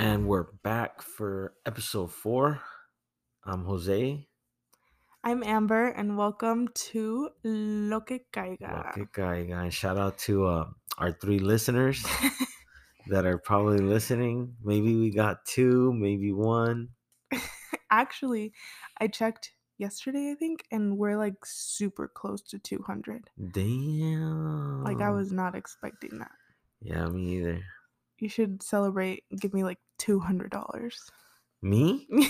And we're back for episode four. I'm Jose. I'm Amber, and welcome to Lo que caiga. Okay, guy, guys. Shout out to uh, our three listeners that are probably listening. Maybe we got two, maybe one. Actually, I checked yesterday, I think, and we're like super close to 200. Damn. Like, I was not expecting that. Yeah, me either. You should celebrate. Give me like $200. Me?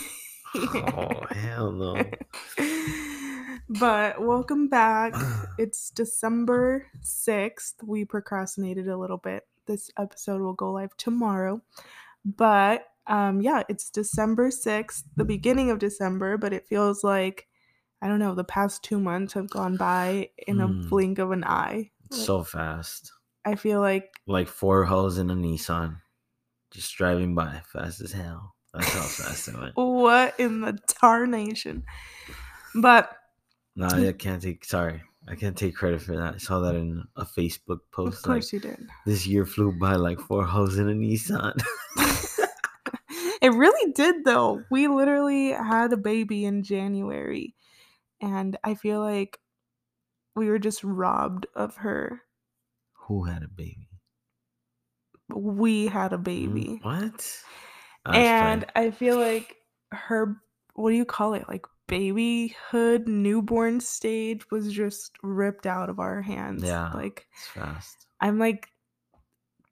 Oh, hell no. but welcome back. It's December 6th. We procrastinated a little bit. This episode will go live tomorrow. But um yeah, it's December 6th, the beginning of December, but it feels like I don't know, the past 2 months have gone by in a Hmm. blink of an eye. Like, so fast. I feel like Like four hoes in a Nissan. Just driving by fast as hell. That's how fast it went. what in the tarnation. But No, I can't take. Sorry, I can't take credit for that. I saw that in a Facebook of post. Like course you did. this year flew by like four hoes in a Nissan. it really did though. We literally had a baby in January and I feel like we were just robbed of her. Who had a baby? We had a Hmm? baby. What? I and. I feel like her what do you call it? Like babyhood, newborn stage was just ripped out of our hands. Yeah. Like it's fast. I'm like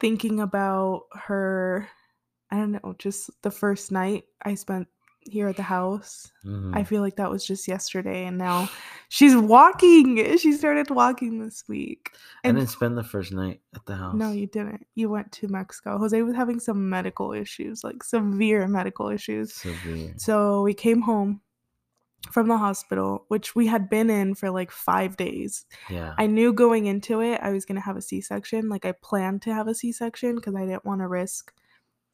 thinking about her I don't know, just the first night I spent here at the house. I Mhm. feel like that was just yesterday and now she's walking. She started walking this week. I And didn't spend the first night at the house. no, you didn't. You went to Mexico. Jose was having some medical issues, like severe medical issues. Severe. So we came home from the hospital, which we had been in for like five days. Yeah. I knew going into it I was going to have a C section. Like I planned to have a C section because I didn't want to risk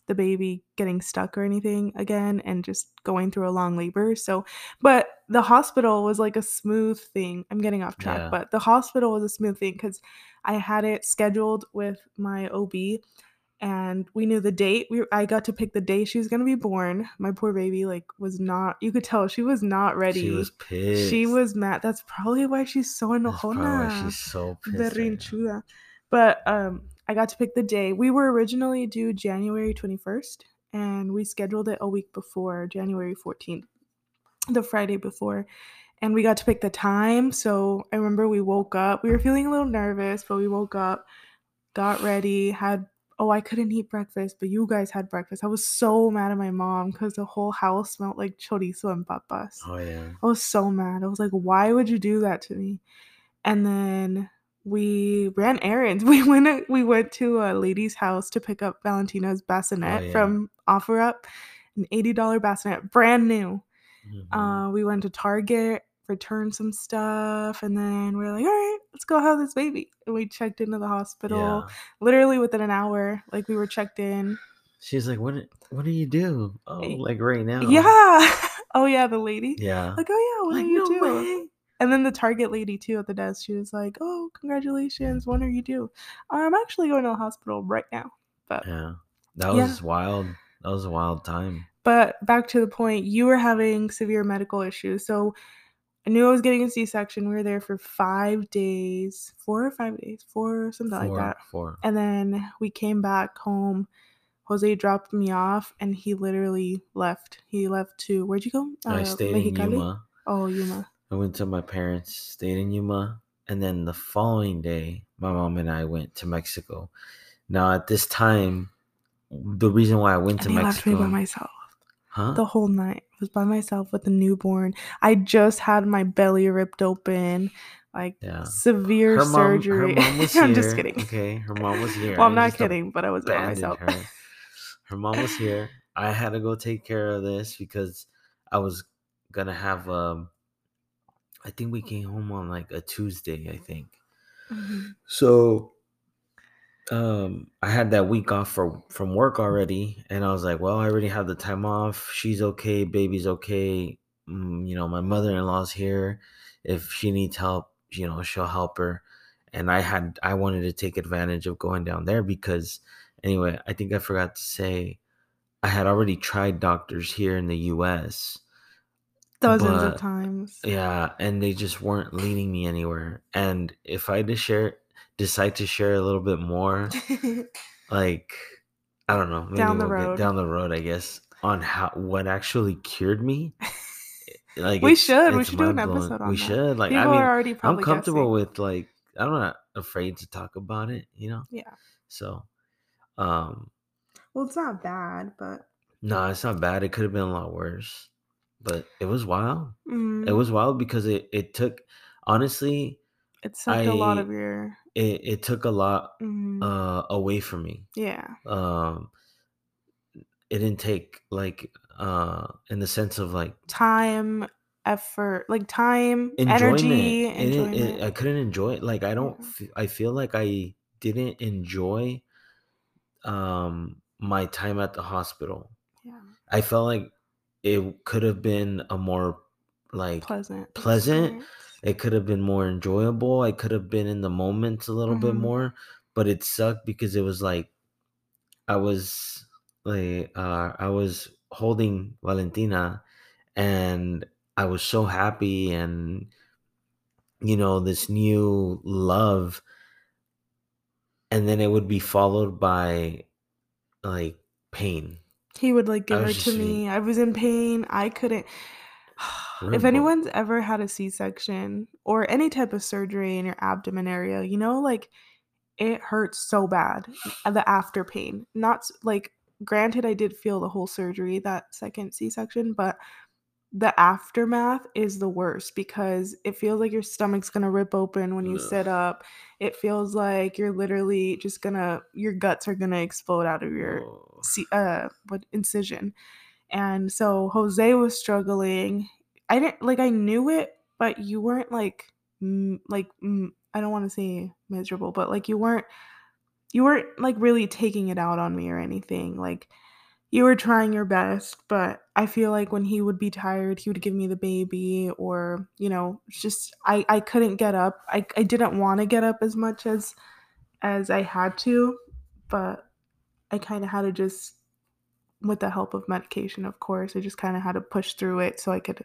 the baby getting stuck or anything again and just going through a long labor. So, but the hospital was like a smooth thing. I'm getting off track, Yeah. but the hospital was a smooth thing because I had it scheduled with my OB and we knew the date. We I got to pick the day she was going to be born. My poor baby like was not you could tell she was not ready. She was pissed. She was mad. That's probably why she's so That's probably why she's so pissed. right But um, I got to pick the day. We were originally due January 21st, and we scheduled it a week before, January 14th, the Friday before. And we got to pick the time. So I remember we woke up. We were feeling a little nervous, but we woke up, got ready, had. Oh, I couldn't eat breakfast, but you guys had breakfast. I was so mad at my mom because the whole house smelled like chorizo and papas. Oh yeah. I was so mad. I was like, why would you do that to me? And then we ran errands. We went we went to a lady's house to pick up Valentina's bassinet Oh, yeah. from OfferUp, an $80 bassinet, brand new. Mhm. Uh, we went to Target, returned some stuff, and then we are like, all right, let's go have this baby. And we checked into the hospital yeah. literally within an hour. Like we were checked in. She's like, what? What do you do? Oh, Eh, like right now? Yeah. oh yeah, the lady. Yeah. Like, oh yeah, what Like, do you no do? way. And then the Target lady too at the desk, she was like, "Oh, congratulations! When are you due?" I'm actually going to the hospital right now. But Yeah. That Yeah. was wild. That was a wild time. but back to the point, you were having severe medical issues, so I knew I was getting a C-section. We were there for five days, four or five days, four something like that. Four. And then we came back home. Jose dropped me off, and he literally left. He left to where'd you go? I Uh, stayed in Yuma. Oh, Yuma. I went to my parents, stayed in Yuma, and then the following day, my mom and I went to Mexico. Now, at this time, the reason why I went And to he left me by myself. huh? the whole night. I was by myself with a newborn. I just had my belly ripped open, like Yeah. severe her surgery. Her mom was I'm here. just kidding. Okay, her mom was here. Well, I'm I not kidding, but I was by myself. Her. her mom was here. I had to go take care of this because I was gonna have um. I think we came home on like a Tuesday. I think. Mhm. So um I had that week off for from work already and I was like, well, I already have the time off. She's okay, baby's okay. Mm, you know, my mother-in-law's here. If she needs help, you know, she'll help her. And I had I wanted to take advantage of going down there because anyway, I think I forgot to say I had already tried doctors here in the US. Dozens of times. Yeah, and they just weren't leading me anywhere. And if I just share decide to share a little bit more, like I don't know, maybe Down the we'll get road. down the road, I guess, on how what actually cured me. Like We it's- should. We should do an episode on We that. should. Like People I mean, are already I'm comfortable guessing. with like I'm not afraid to talk about it, you know? Yeah. So um Well, it's not bad, but no, it's not bad. It could have been a lot worse. But it was wild. It mm, was wild because it it took honestly, it sucked a lot of your. it, it took a lot Mm, uh away from me. yeah. Um it didn't take like uh in the sense of like Time, effort, like time, enjoyment. energy, It enjoyment. it- I couldn't enjoy it. Like I don't. Yeah. f- I feel like I didn't enjoy um my time at the hospital. yeah. I felt like it could have been a more like Pleasant. pleasant, experience. it could have been more enjoyable. I could have been in the moment a little bit Mhm. more, but it sucked because it was like I was like uh I was holding Valentina and I was so happy and you know this new love and then it would be followed by like pain. He would like give her to me. I was in pain. I couldn't. if anyone's ever had a C-section or any type of surgery in your abdomen area, you know, like it hurts so bad. Uh, the after pain, not like. Granted, I did feel the whole surgery that second C-section, but the aftermath is the worst because it feels like your stomach's gonna rip open when you Ugh. sit up. It feels like you're literally just gonna your guts are gonna explode out of your Oh, uh what incision and so jose was struggling i didn't like i knew it but you weren't like m- like m- i don't want to say miserable but like you weren't you weren't like really taking it out on me or anything like you were trying your best but i feel like when he would be tired he would give me the baby or you know just i i couldn't get up i, I didn't want to get up as much as as i had to but I kind of had to just, with the help of medication, of course, I just kind of had to push through it so I could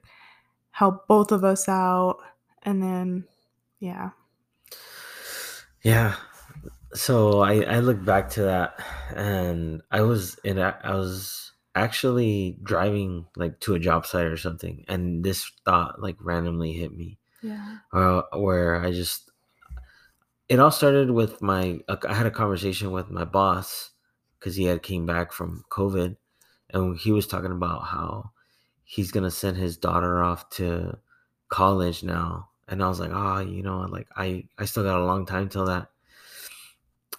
help both of us out. And then, yeah. Yeah. So I I look back to that and I was in a- I was actually driving like to a job site or something and this thought like randomly hit me Yeah. uh, where I just it all started with my I had a conversation with my boss because he had came back from COVID and he was talking about how he's gonna send his daughter off to college now and I was like ah you know like I I still got a long time till that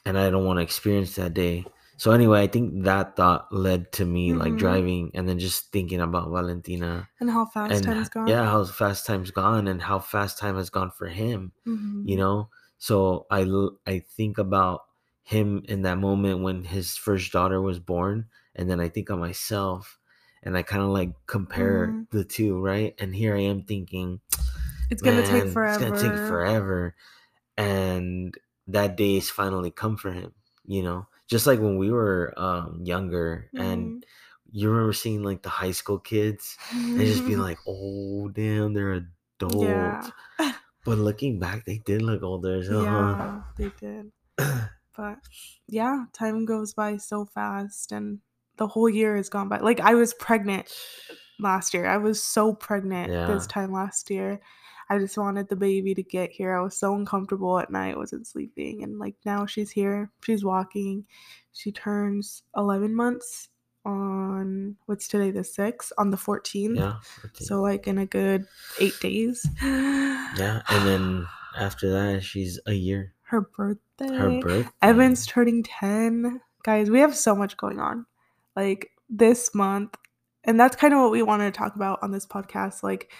and I don't want to experience that day so anyway I think that thought led to me like Mhm. driving and then just thinking about Valentina And how fast and time's gone. yeah how fast time's gone and how fast time has gone for him Mhm. you know so I I think about him in that moment when his first daughter was born and then i think of myself and i kind of like compare Mhm. the two right and here i am thinking It's to take forever. it's gonna take forever and that day day's finally come for him you know just like when we were um younger and you remember seeing like the high school kids and just being like oh damn they're adults yeah. but looking back they did look older so Yeah, they did. But yeah, time goes by so fast and the whole year has gone by. Like I was pregnant last year. I was so pregnant this time last year. I just wanted the baby to get here. I was so uncomfortable at night, wasn't sleeping. And like now she's here. She's walking. She turns 11 months on what's today, the 6th, on the 14th. yeah okay. So like in a good eight days. yeah and then after that she's a year her birthday. her birthday Evan's turning 10. Guys, we have so much going on. Like this month. And that's kind of what we wanted to talk about on this podcast. Like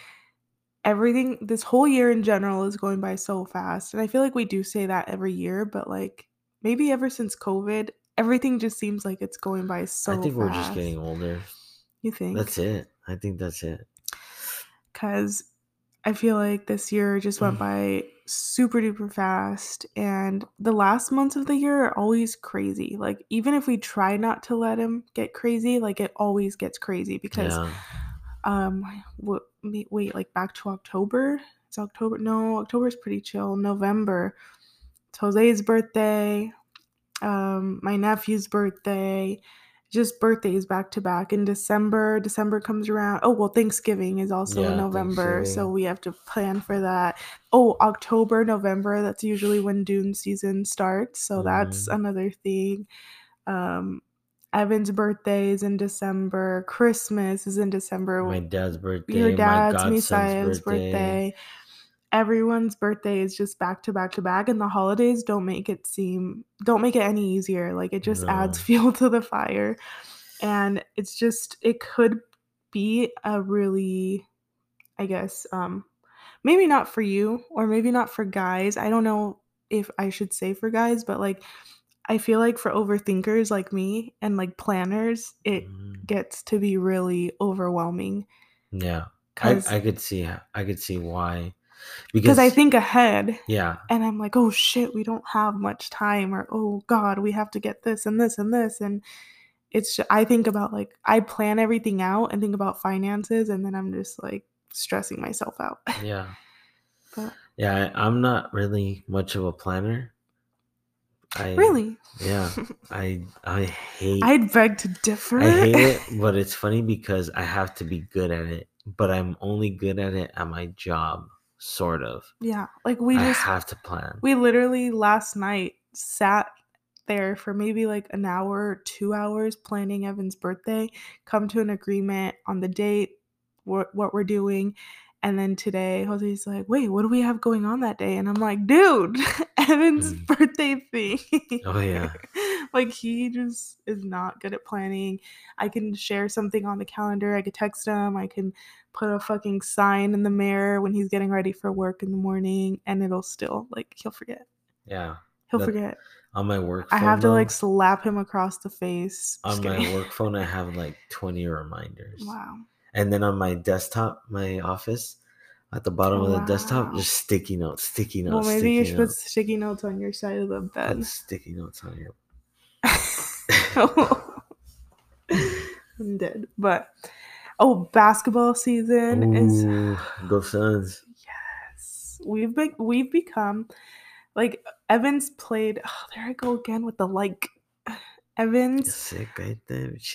everything, this whole year in general is going by so fast. And I feel like we do say that every year, but like maybe ever since COVID, everything just seems like it's going by so i think we're just getting older You think? that's it i think that's it because I feel like this year just went by super duper fast and the last months of the year are always crazy like even if we try not to let him get crazy like it always gets crazy because Yeah. Um what wait like back to october? It's october no october's pretty chill november. It's jose's birthday um my nephew's birthday just birthdays back to back in december. December comes around oh well thanksgiving is also Yeah, in november so we have to plan for that. Oh october november that's usually when dune season starts so that's Mhm. another thing. Um evan's birthday is in december christmas is in december My dad's birthday. your dad's Misael's birthday. birthday. Everyone's birthday is just back to back to back, and the holidays don't make it seem don't make it any easier. Like it just adds fuel to the fire, and it's just it could be a really, I guess, um, maybe not for you or maybe not for guys. I don't know if I should say for guys, but like I feel like for overthinkers like me and like planners, it Mhm. gets to be really overwhelming Yeah. I, I could see I could see why. because I think ahead yeah. and I'm like, oh shit, we don't have much time, or oh god, we have to get this and this and this. And it's, ju- I think about like, I plan everything out and think about finances, and then I'm just like stressing myself out. Yeah. but Yeah, I, I'm not really much of a planner. I really, yeah, I I hate I'd beg to differ. I hate it, but it's funny because I have to be good at it, but I'm only good at it at my job, sort of. yeah, like we I just, have to plan. we literally last night sat there for maybe like an hour or two hours planning Evan's birthday, come to an agreement on the date, what what we're doing. And then today, Jose's like, wait, what do we have going on that day? And I'm like, dude, Evan's Mm. birthday thing. Oh, yeah. like he just is not good at planning. I can share something on the calendar. I could text him. I can put a fucking sign in the mirror when he's getting ready for work in the morning, and it'll still like he'll forget. Yeah. He'll That- forget. On my work I phone, have to like slap him across the face. on my work phone I have like 20 reminders. Wow. And then on my desktop, my office, at the bottom oh, of the desktop, just sticky notes, sticky Well, notes, maybe you should put sticky notes on your side of the Put bed. sticky notes on your I'm dead. But oh, basketball season is Ooh, go Suns. yes. We've been we've become like Evans played. Oh, there I go again with the like. Evans Sick right there.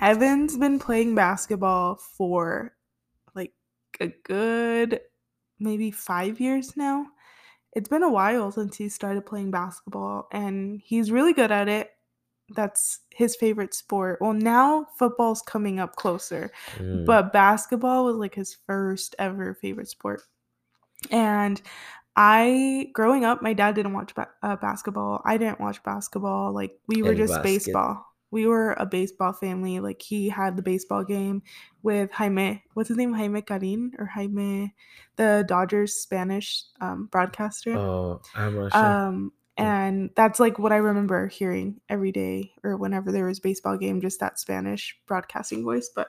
Evan's been playing basketball for like a good maybe five years now. It's been a while since he started playing basketball, and he's really good at it. That's his favorite sport. Well, now football's coming up closer, Mm, but basketball was like his first ever favorite sport. And I, growing up, my dad didn't watch ba- uh, basketball. I didn't watch basketball. Like we were El just basket. baseball. We were a baseball family. Like he had the baseball game with Jaime. What's his name? Jaime Jarrín or Jaime, the Dodgers Spanish um, broadcaster. oh, I'm not sure. Um, and that's like what I remember hearing every day or whenever there was baseball game, just that Spanish broadcasting voice. But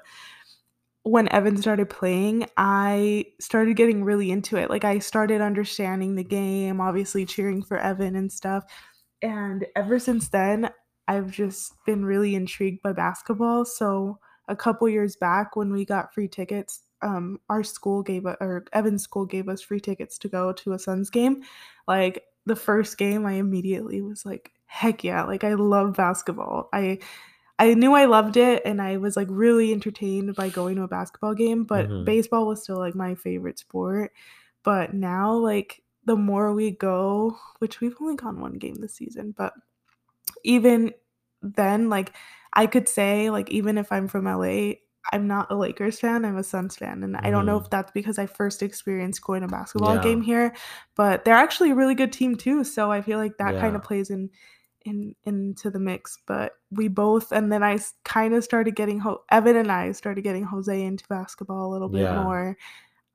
when Evan started playing, I started getting really into it. Like I started understanding the game, obviously cheering for Evan and stuff. And ever since then, I've just been really intrigued by basketball. So a couple years back when we got free tickets, um, our school gave or Evan's school gave us free tickets to go to a Suns game. Like the first game, I immediately was like, heck yeah, like I love basketball. I I knew I loved it and I was like really entertained by going to a basketball game, but Mhm. baseball was still like my favorite sport. But now like the more we go, which we've only gone one game this season, but even then like I could say like even if I'm from LA, I'm not a Lakers fan, I'm a Suns fan. And I don't know Mhm. if that's because I first experienced going to basketball Yeah. game here, but they're actually a really good team too, so I feel like that kind of plays in in into the mix but we both and then i kind of started getting Ho- evan and i started getting jose into basketball a little bit Yeah. more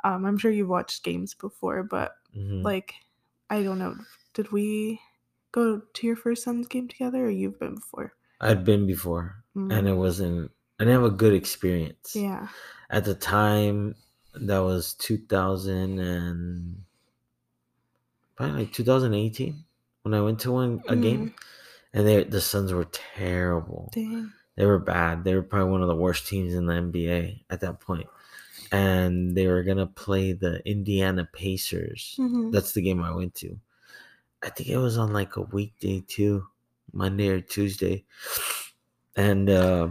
um i'm sure you've watched games before but Mhm. like i don't know did we go to your first Suns game together or you've been before I'd been before, Mm, and it wasn't. I didn't have a good experience. yeah At the time, that was 2000 and probably like 2018 when I went to one a game, and they the Suns were terrible. Dang. They were bad. They were probably one of the worst teams in the NBA at that point. And they were gonna play the Indiana Pacers. Mhm. That's the game I went to. I think it was on like a weekday too, Monday or Tuesday. And uh,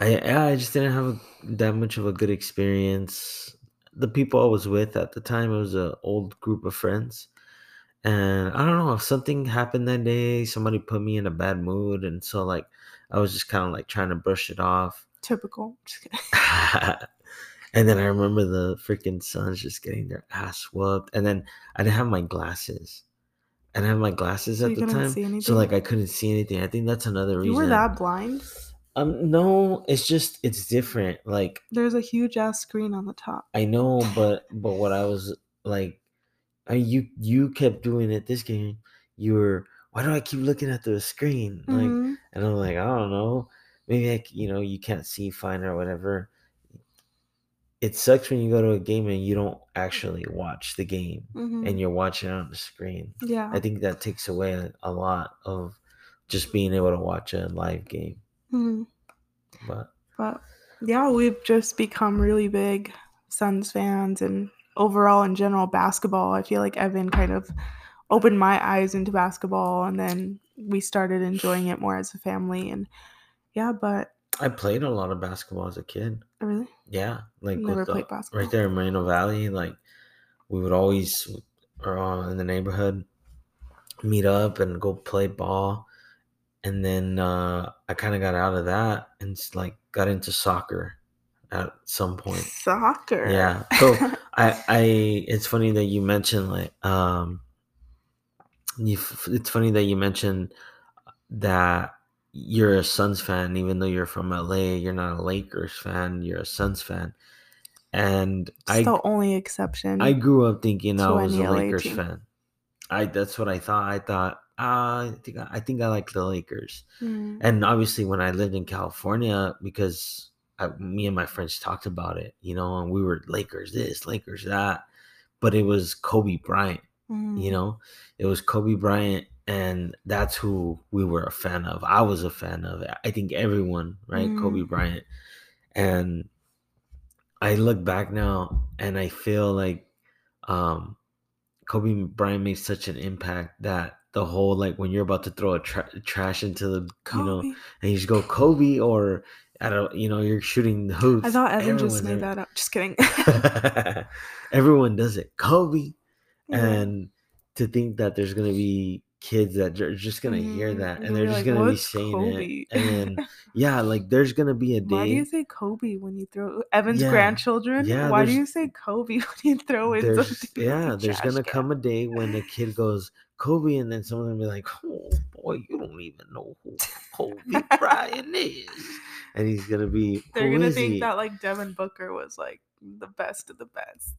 I I just didn't have a, that much of a good experience. The people I was with at the time, it was an old group of friends. And I don't know if something happened that day, somebody put me in a bad mood, and so like I was just kind of like trying to brush it off. Typical. And then I remember the freaking Suns just getting their ass whooped. And then I didn't have my glasses. I didn't have my glasses So at the time. So like I couldn't see anything. I think that's another reason. You were that blind? um no, it's just it's different. Like There's a huge ass screen on the top. I know, but but what I was like, I you you kept doing it this game. You were why do I keep looking at the screen? Like, Mhm. and I'm like, I don't know. Maybe like you know, you can't see fine or whatever. It sucks when you go to a game and you don't actually watch the game Mhm. and you're watching it on the screen. yeah. I think that takes away a, a lot of just being able to watch a live game. Mhm. But But yeah, we've just become really big Suns fans and overall in general basketball. I feel like Evan kind of opened my eyes into basketball and then we started enjoying it more as a family and yeah, but I played a lot of basketball as a kid. really Yeah, like never with the- basketball. right there in Moreno Valley. Like we would always, or uh, in the neighborhood, meet up and go play ball. And then uh, I kind of got out of that and like got into soccer at some point. Soccer. Yeah. So I, I, it's funny that you mentioned like, um, you. It's funny that you mentioned that you're a Suns fan, even though you're from LA. You're not a Lakers fan. You're a Suns fan, and It's I, the only exception. I grew up thinking I was a LA Lakers team. fan. I that's what I thought. I thought ah, I think I, I think I like the Lakers. Mm, And obviously, when I lived in California, because I, me and my friends talked about it, you know, and we were Lakers this, Lakers that, but it was Kobe Bryant. mm, You know, it was Kobe Bryant, and that's who we were a fan of. I was a fan of. I think everyone, right? Kobe Mm. Bryant, and I look back now and I feel like um Kobe Bryant made such an impact that the whole like when you're about to throw a tra- trash into the you know and you just go Kobe or I don't you know you're shooting the hoops. I thought Evan just made in- that up. Just kidding. Everyone does it. Kobe Yeah. and to think that there's gonna be kids that are just gonna hear Mhm. that And they're they're just like, gonna be saying Kobe?" it and then yeah like there's gonna be a day Why do you say Kobe when you throw Evan's Yeah. grandchildren? Yeah, Why do you say Kobe when you throw in something? yeah there's gonna come a day when a kid goes Kobe and then someone's gonna be like oh boy you don't even know who Kobe Bryant is and he's gonna be They're gonna think he?" that like Devin Booker was like the best of the best.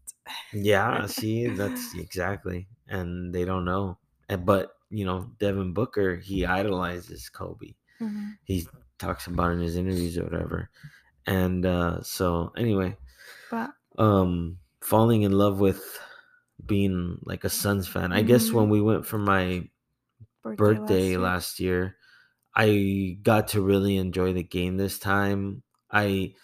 Yeah, see, that's exactly, and they don't know. And but you know, Devin Booker, he idolizes Kobe. Mhm. He talks about in his interviews or whatever. And uh so anyway, But um falling in love with being like a Suns fan. I guess when Mhm. we went for my birthday, birthday year. last year, I got to really enjoy the game this time. I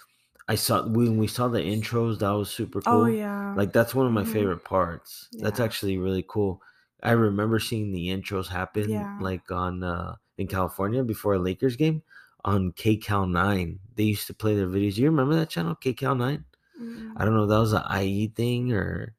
I saw when we saw the intros, that was super cool. Oh yeah. Like that's one of my Mhm. favorite parts. That's actually really cool. I remember seeing the intros happen Yeah. like on uh in California before a Lakers game on KCal 9. They used to play their videos. You remember that channel, KCal 9? Mm, I don't know if that was an IE thing or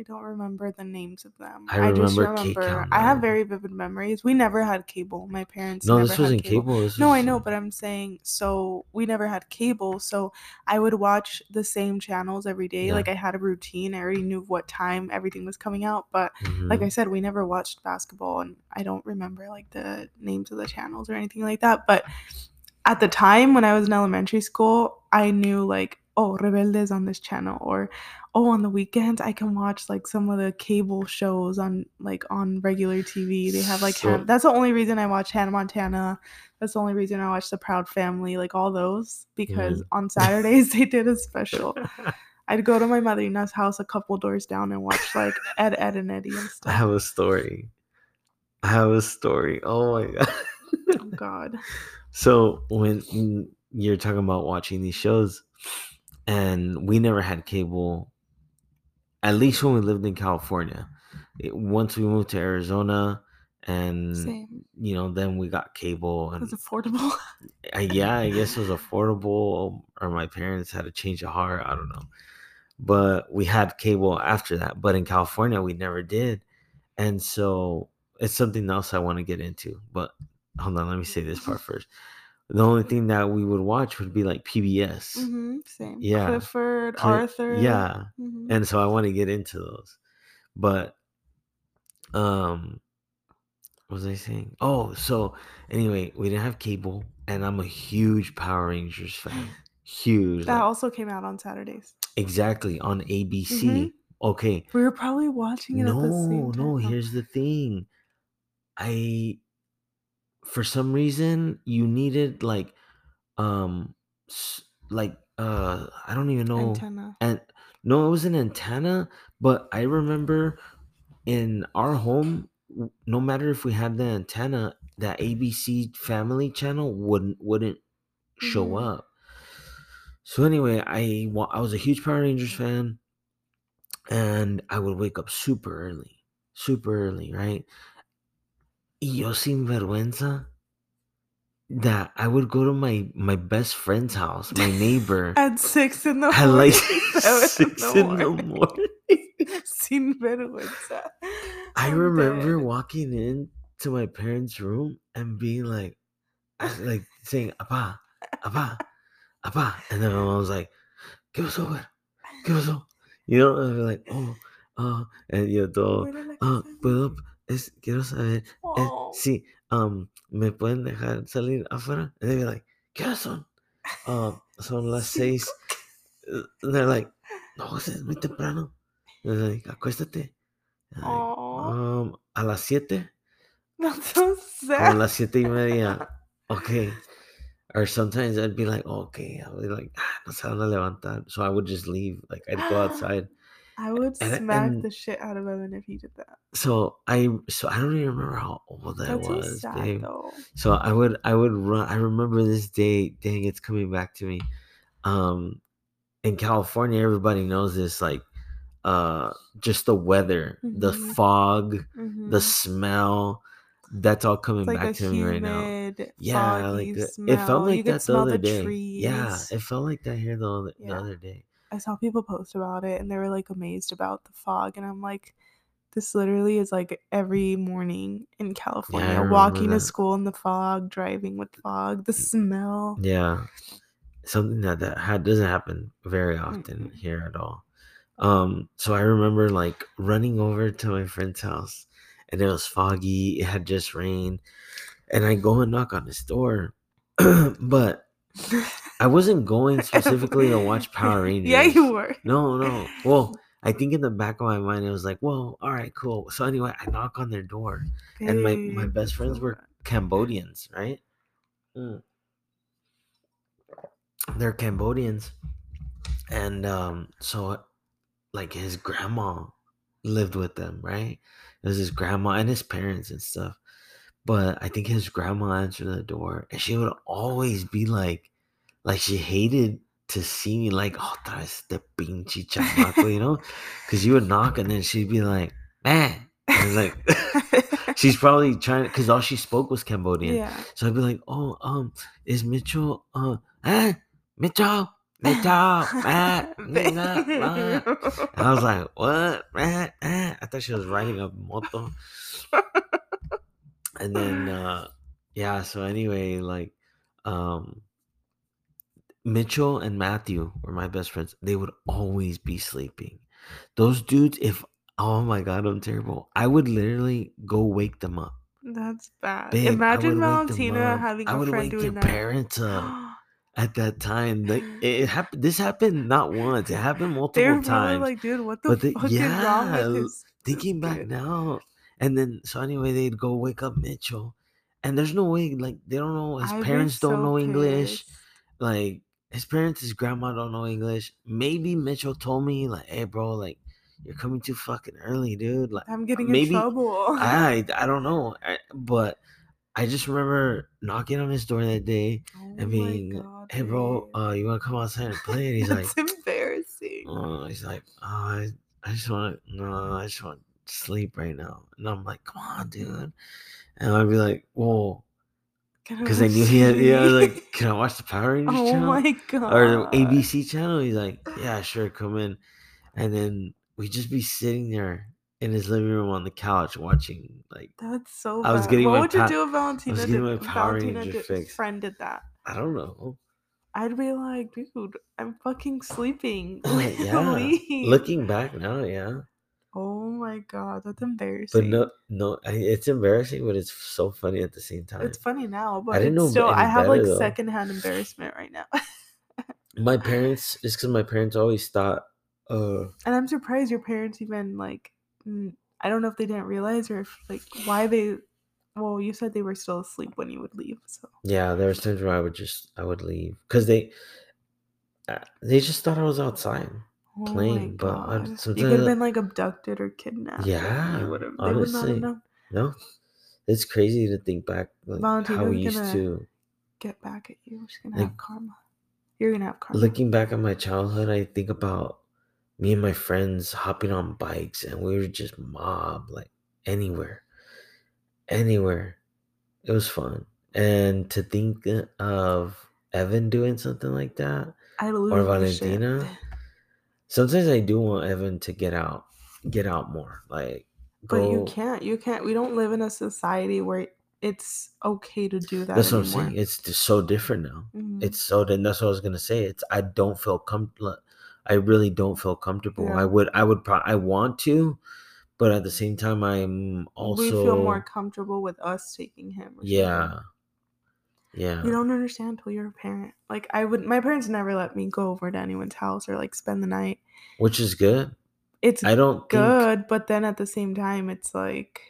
I don't remember the names of them. I just remember. K-Count I have very vivid memories. We never had cable. My parents. No, this wasn't cable. This No, was, I know, but I'm saying so we never had cable, so I would watch the same channels every day. Yeah. Like I had a routine. I already knew what time everything was coming out, but like mhm. I said, we never watched basketball and I don't remember like the names of the channels or anything like that. But at the time when I was in elementary school, I knew like, oh, Rebelde's on this channel or oh, on the weekends I can watch like some of the cable shows on like on regular TV. They have like So- that's the only reason I watch Hannah Montana. That's the only reason I watch The Proud Family, like all those because on Saturdays they did a special. I'd go to my mother in law's house a couple doors down and watch like Ed, Ed, and Eddy and I have a story. I have a story. Oh my god. Oh God. So when you're talking about watching these shows, and we never had cable, at least when we lived in California. It- once we moved to Arizona, and Same. you know, then we got cable, It and was affordable. I, yeah, I guess it was affordable, or my parents had a change of heart. I don't know, but we had cable after that. But in California, we never did, and so it's something else I want to get into. But hold on, let me say this part first. The only thing that we would watch would be like PBS, hmm Same. Yeah. Clifford, Cli- Arthur. yeah, Mhm. and so I want to get into those. But um what was I saying? Oh, so anyway, we didn't have cable and I'm a huge Power Rangers fan. Huge. that like- also came out on Saturdays. exactly on ABC. Mhm. Okay. We were probably watching it at the No, same time. no, here's the thing. I for some reason you needed like um like uh I don't even know antenna. and no it was an antenna but i remember in our home no matter if we had the antenna that abc family channel wouldn't wouldn't show Mhm. up so anyway i i was a huge power rangers fan and i would wake up super early super early right y yo sin vergüenza that i would go to my my best friend's house my neighbor At six in the at morning. like six in the morning Sin vergüenza. I I'm remember dead. walking in to my parents' room and being like, like saying "apa, apa, apa," and then my mom was like, "¿Qué pasó, güey? ¿Qué pasó?" You know, and I'd be like, "Oh, oh," and yo todo, Bueno, la "Ah, puedo, es, quiero saber, eh, Oh. sí, um, me pueden dejar salir afuera?" And they'd be like, ¿Qué horas son? Uh, son las seis. And they're like, no, es muy temprano. And they're like, acuéstate. Like, um, a las siete. So a las siete y media. Okay. Or sometimes I'd be like, okay. I'll be like, ah, no se van a levantar. So I would just leave. Like I'd go outside. I would And- smack and- the shit out of Evan if he did that. So I so I don't even remember how old I That's so was, sad babe. So I would I would run. I remember this day. Dang, it's coming back to me. Um, in California, everybody knows this. Like, uh, just the weather, the Mhm. fog, Mhm. the smell. That's all coming like back to me right now. Yeah, like smell. it felt like you that the other the day. trees. Yeah, it felt like that here the other, the other day. I saw people post about it and they were like amazed about the fog and I'm like this literally is like every morning in California remember walking to school in the fog, driving with fog, the smell. Yeah, something that that ha- doesn't happen very often Mm-mm. here at all. Um, so I remember like running over to my friend's house, and it was foggy. It had just rained, and I go and knock on his door, but I wasn't going specifically to watch Power Rangers. yeah, you were. No, no. Well, I think in the back of my mind it was like, "Well, all right, cool." So anyway, I knock on their door, and my my best friends were. Cambodians, right? Mm. They're Cambodians, and um, so like his grandma lived with them, right? It was his grandma and his parents and stuff. But I think his grandma answered the door, and she would always be like, like she hated to see me, like, oh, traes este pinche chamaco, you know? Because you would knock, and then she'd be like, eh. And like, she's probably trying because all she spoke was Cambodian. yeah. So I'd be like, oh, um, is Mitchell, uh, eh, Mitchell, Mitchell, ah, Babe. nah, nah. And I was like, what? Eh, eh. I thought she was riding a moto. and then, uh, yeah, so anyway, like, um, Mitchell and Matthew were my best friends. They would always be sleeping. Those dudes, if, oh my God, I'm terrible. I would literally go wake them up. That's bad. Babe, Imagine would wake them Valentina having I a would friend wake doing their that. parents up at that time. Like it, happened. This happened not once. It happened multiple probably times. like, dude, what the But they- fuck is wrong with this? Thinking back now, and then so anyway, they'd go wake up Mitchell, and there's no way like they don't know his I'd be parents don't know English. Like his parents, his grandma don't know English. Maybe Mitchell told me like, "Hey, bro, like you're coming too fucking early, dude." Like I'm getting maybe in trouble. I I don't know, I, but I just remember knocking on his door that day oh and being, God, "Hey, bro, uh, you want to come outside and play?" And he's like, That's embarrassing. "Oh, he's like, oh, I, I just want to, no, I just want to sleep right now." And I'm like, "Come on, dude," and I'd be like, "Whoa." Because I knew he had, yeah, I was like, can I watch the Power Rangers oh channel? my god. or the ABC channel. He's like, yeah, sure, come in. And then we'd just be sitting there in his living room on the couch watching. Like, That's so. I was bad. getting what my would pa- you do if Valentina getting did? my Power Valentina Ranger did, fix. friend did that. I don't know. I'd be like, dude, I'm fucking sleeping. yeah. Looking back now, yeah. Oh my god, that's embarrassing. But no, no, I, it's embarrassing, but it's so funny at the same time. It's funny now, but I didn't it's know still I have like better, though. secondhand embarrassment right now. my parents, it's because my parents always thought, uh, and I'm surprised your parents even like I don't know if they didn't realize or if like why they well, you said they were still asleep when you would leave, so yeah, there was times where I would just, I would leave. Because they, uh, they just thought I was outside. Oh Playing, but I- god. you could have been like abducted or kidnapped. Yeah, would have they would not have honestly. No, it's crazy to think back like how we used gonna. Get back at you. She's gonna Like, have karma. You're gonna have karma. Looking back at my childhood, I think about me and my friends hopping on bikes, and we were just mob like anywhere, anywhere. It was fun, and to think uh, of Evan doing something like that. Or. Valentina. Sometimes I do want Evan to get out, get out more. Like, But you can't. You can't. We don't live in a society where it's okay to do that That's what I'm saying. It's just so different now. Mhm. It's so then that's what I was gonna say. It's I don't feel comfortable. I really don't feel comfortable. Yeah. I would I would pro- I want to, but at the same time I'm also we feel more comfortable with us taking him. Yeah. something. Yeah You don't understand till you're a parent. Like I would. My parents never let me go over to anyone's house or like spend the night. which is good. It's I don't think good, but then at the same time, it's like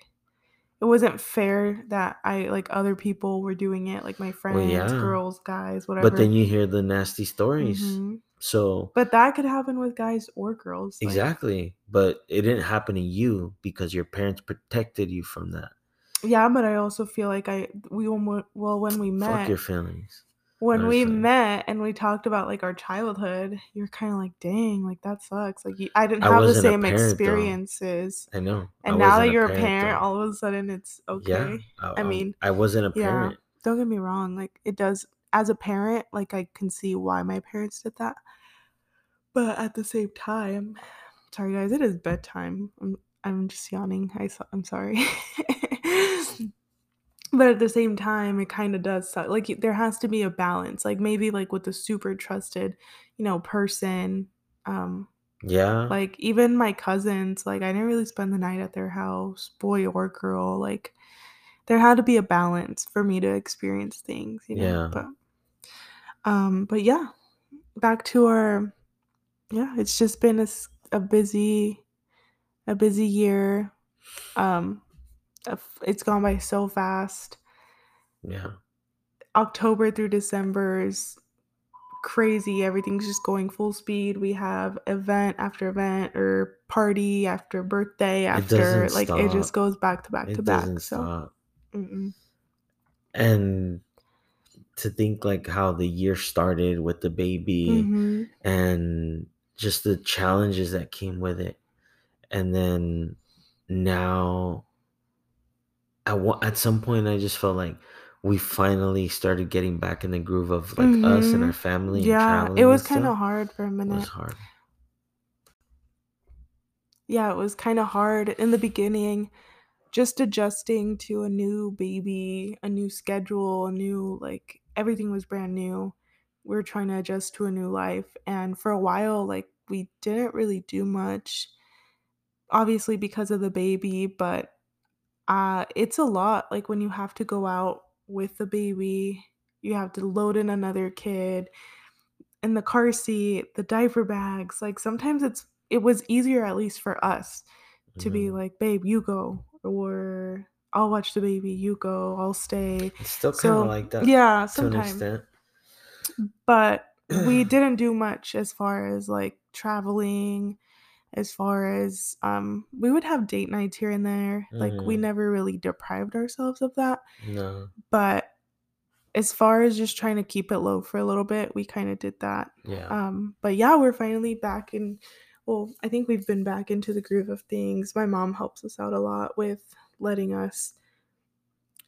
it wasn't fair that I like other people were doing it, like my friends, yeah. girls, guys, whatever. but then you hear the nasty stories. Mhm. So But that could happen with guys or girls. like- exactly. But it didn't happen to you because your parents protected you from that. Yeah, but I also feel like I we well when we Fuck met your feelings. when we met and we talked about like our childhood, you're kind of like, dang, like that sucks. Like you, I didn't I have the same parent, though. experiences. I know. I And now that you're a parent, parent, though. all of a sudden it's okay. Yeah, I um, mean, I wasn't a yeah. parent. Don't get me wrong, like it does as a parent, like I can see why my parents did that. But at the same time, sorry guys, it is bedtime. I'm I'm just yawning. I so- I'm sorry. but at the same time, it kind of does suck. Like there has to be a balance. Like maybe like with a super trusted, you know, person um Yeah. like even my cousins like i didn't really spend the night at their house boy or girl like there had to be a balance for me to experience things you know Yeah. but um but yeah back to our yeah it's just been a, a busy a busy year um it's gone by so fast yeah. October through December is crazy. Everything's just going full speed. We have event after event or party after birthday after doesn't like it just goes back to back to It back. doesn't So stop. And to think like how the year started with the baby Mhm. and just the challenges that came with it. And then now at at some point I just felt like we finally started getting back in the groove of like us and Mhm. our family and yeah, traveling it was kind of hard for a It minute. was hard. yeah, it was kind of hard in the beginning, just adjusting to a new baby, a new schedule, a new like everything was brand new. We were trying to adjust to a new life, and for a while, like we didn't really do much, obviously because of the baby, but uh, it's a lot. Like when you have to go out with the baby, you have to load in another kid in the car seat, the diaper bags. Like sometimes it's it was easier at least for us to be Mhm. like, babe, you go, or I'll watch the baby, you go, I'll stay. It's still kind So of like that yeah, sometimes. But we didn't do much as far as like traveling as far as um we would have date nights here and there like we Mhm. never really deprived ourselves of that No. but as far as just trying to keep it low for a little bit we kind of did that Yeah. um but yeah we're finally back in well i think we've been back into the groove of things my mom helps us out a lot with letting us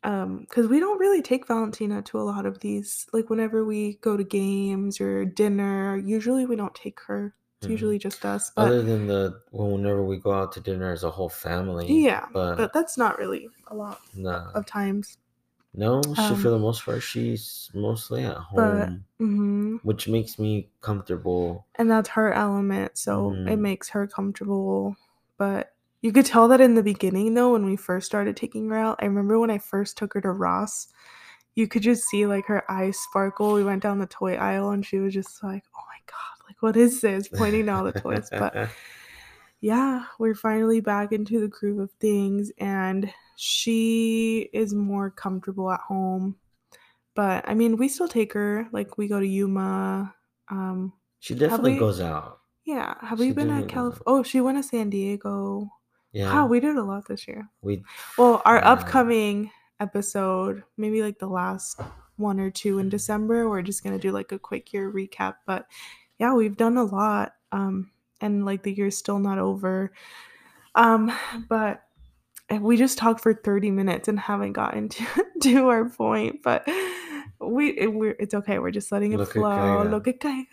um because we don't really take valentina to a lot of these like whenever we go to games or dinner usually we don't take her it's Mhm. usually just us but Other than the well, whenever we go out to dinner as a whole family. yeah But, but that's not really a lot no. of times No, she um, for the most part she's mostly at but home. hmm Which makes me comfortable. and that's her element so it Mhm. makes her comfortable but you could tell that in the beginning though when we first started taking her out i remember when i first took her to ross you could just see like her eyes sparkle we went down the toy aisle and she was just like oh my god what is this? Pointing to all the toys but yeah we're finally back into the groove of things and she is more comfortable at home. But i mean we still take her like we go to yuma um she definitely we- goes out. yeah have She we been at california oh she went to san diego. Yeah. wow we did a lot this year. We well our upcoming episode maybe like the last one or two in december we're just gonna do like a quick year recap but yeah we've done a lot um and like the year's still not over um but we just talked for 30 minutes and haven't gotten to, to our point but we it, we're it's okay we're just letting it Lo que flow caiga. Lo que caiga.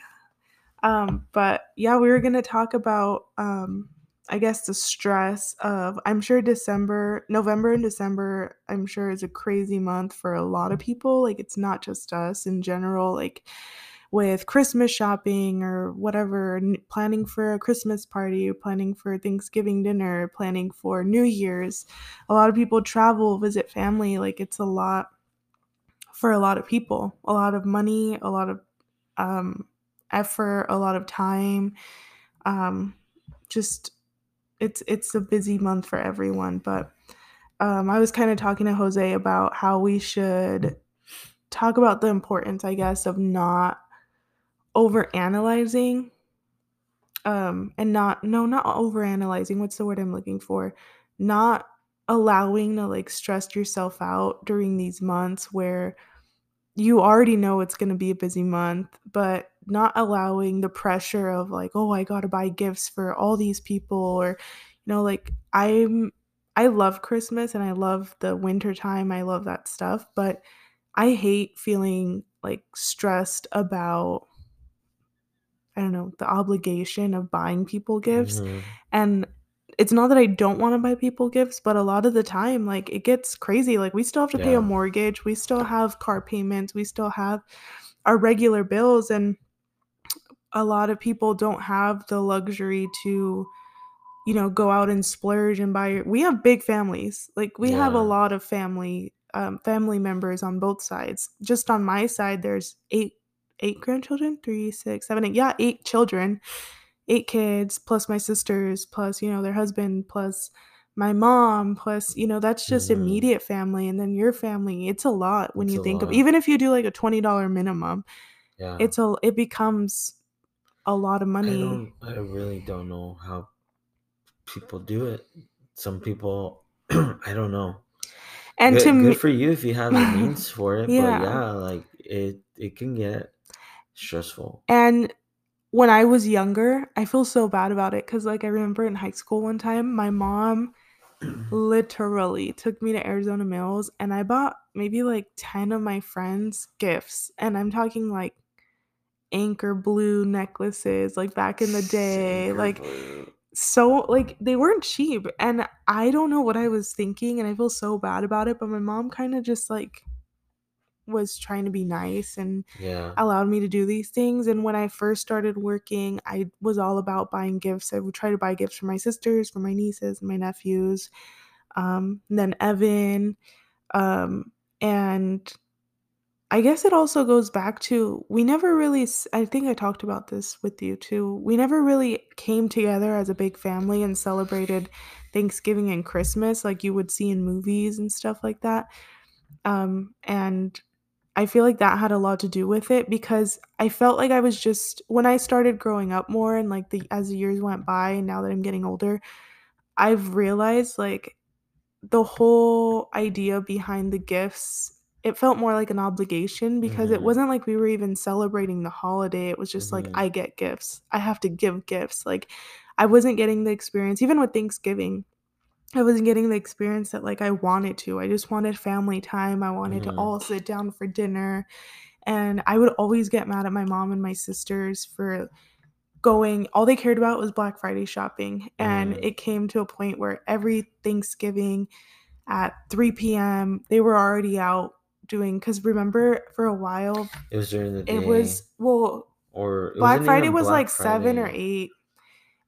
um but yeah we were gonna talk about um i guess the stress of i'm sure december november and december i'm sure is a crazy month for a lot of people like it's not just us in general like with christmas shopping or whatever planning for a christmas party planning for thanksgiving dinner planning for new year's. A lot of people travel visit family like it's a lot for a lot of people. A lot of money a lot of um effort a lot of time um just it's it's a busy month for everyone. But um i was kind of talking to jose about how we should talk about the importance i guess of not over analyzing um and not no not over analyzing what's the word i'm looking for? Not allowing to like stress yourself out during these months where you already know it's going to be a busy month but not allowing the pressure of like oh i got to buy gifts for all these people or you know like i'm i love christmas and i love the winter time i love that stuff but i hate feeling like stressed about i don't know the obligation of buying people gifts Mhm. and it's not that I don't want to buy people gifts, but a lot of the time, like it gets crazy. Like we still have to pay a mortgage, we still have car payments, we still have our regular bills, and a lot of people don't have the luxury to, you know, go out and splurge and buy. We have big families, like we have a lot of family, um, family members on both sides. Just on my side, there's eight, eight grandchildren, three, six, seven, eight. Yeah, eight children eight kids plus my sisters plus you know their husband plus my mom plus you know that's just Mhm. immediate family and then your family it's a lot when It's you think of lot. even if you do like a $20 minimum Yeah. it's a it becomes a lot of I money don't I really don't know how people do it. Some people I don't know. and good, to me good for you if you have the means for it, Yeah. but yeah, like it it can get stressful. and when i was younger i feel so bad about it because like i remember in high school one time my mom literally took me to Arizona Mills and I bought maybe like 10 of my friends gifts. And I'm talking like anchor blue necklaces, like back in the day. Sinker Like, blue. so, like, they weren't cheap. And I don't know what I was thinking. And I feel so bad about it. But my mom kind of just like was trying to be nice and yeah. allowed me to do these things. And when I first started working, I was all about buying gifts. I would try to buy gifts for my sisters, for my nieces, and my nephews. Um, then Evan. Um, and I guess it also goes back to we never really, I think I talked about this with you too. We never really came together as a big family and celebrated Thanksgiving and Christmas like you would see in movies and stuff like that. Um, and I feel like that had a lot to do with it because I felt like I was just when I started growing up more and like the as the years went by and now that I'm getting older, I've realized like the whole idea behind the gifts it felt more like an obligation because it Mhm. wasn't like we were even celebrating the holiday. It was just like Mhm. I get gifts. I have to give gifts. Like I wasn't getting the experience even with Thanksgiving. I wasn't getting the experience that like I wanted to. I just wanted family time. I wanted to Mhm. all sit down for dinner. And I would always get mad at my mom and my sisters for going all they cared about was Black Friday shopping. And Mhm. it came to a point where every Thanksgiving at 3 PM, they were already out doing because remember for a while It was during the it was well, or it Black Friday was Black like 7 or Friday.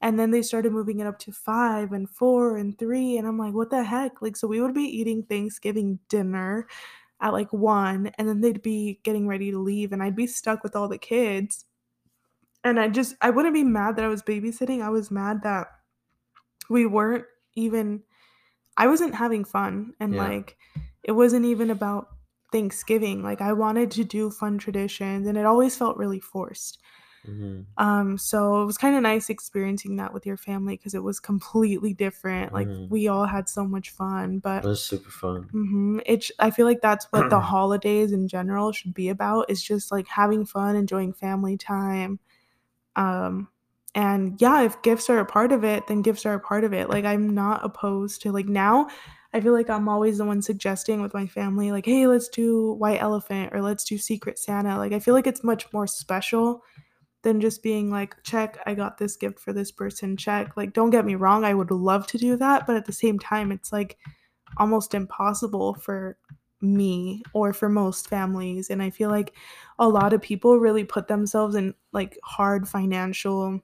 8, and then they started moving it up to 5 and 4 and 3, and I'm like, "What the heck?" Like, so we would be eating Thanksgiving dinner at like 1, and then they'd be getting ready to leave, and I'd be stuck with all the kids, and I just I wouldn't be mad that I was babysitting, I was mad that we weren't even I wasn't having fun, and, Yeah. like, it wasn't even about Thanksgiving, like, I wanted to do fun traditions, and it always felt really forced. Mhm. Um, so it was kinda nice experiencing that with your family because it was completely different, like, Mhm. we all had so much fun, but It was super fun. Mhm, it sh I feel like that's what the holidays in general should be about, is just, like, having fun, enjoying family time, um, and yeah, if gifts are a part of it, then gifts are a part of it, like, I'm not opposed to like, now, I feel like I'm always the one suggesting with my family, like, "Hey, let's do White Elephant," or "Let's do Secret Santa," like, I feel like it's much more special than just being like, "Check, I got this gift for this person, check." Like, don't get me wrong, I would love to do that, but at the same time, it's, like, almost impossible for me or for most families, and I feel like a lot of people really put themselves in, like, hard financial,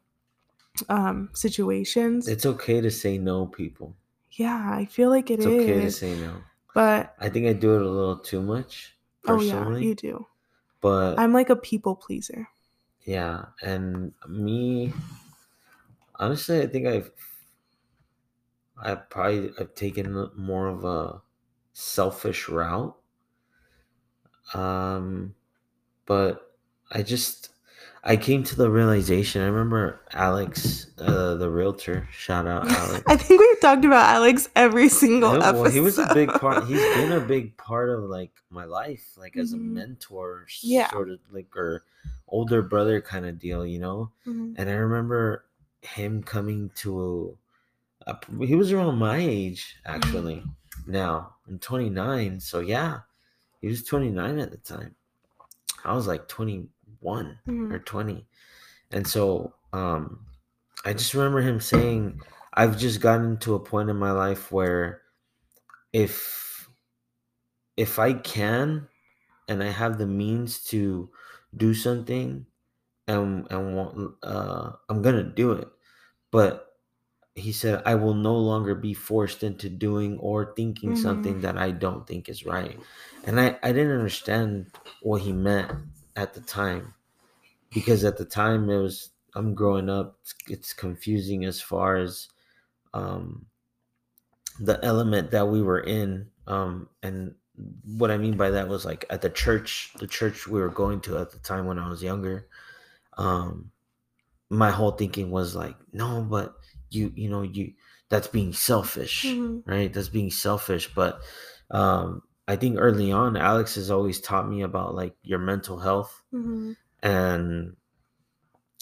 um, situations. It's okay to say no, people. Yeah, I feel like it It's okay to say no. but I think I do it a little too much Oh, yeah, you do. but I'm like a people pleaser. Yeah, and me, honestly, I think I've I've probably I've taken more of a selfish route. Um, but I just I came to the realization. I remember Alex, uh, the realtor. Shout out Alex. I think we've talked about Alex every single Yeah, episode. well, he was a big part. He's been a big part of like my life, like as a Mhm. mentor, Yeah. sort of like or older brother kind of deal, you know. Mhm. And I remember him coming to. A, he was around my age actually. Now I'm 29, so yeah, he was 29 at the time. I was like 21 or Mhm. 20, and so um, I just remember him saying, "I've just gotten to a point in my life where." if if I can and I have the means to do something and and want, uh, I'm gonna do it. But he said I will no longer be forced into doing or thinking Mhm. something that I don't think is right. And I I didn't understand what he meant at the time because at the time it was I'm growing up. It's, it's confusing as far as um the element that we were in um and what i mean by that was like at the church the church we were going to at the time when i was younger um my whole thinking was like no but you you know you that's being selfish Mhm. right that's being selfish but um i think early on alex has always taught me about like your mental health Mhm. and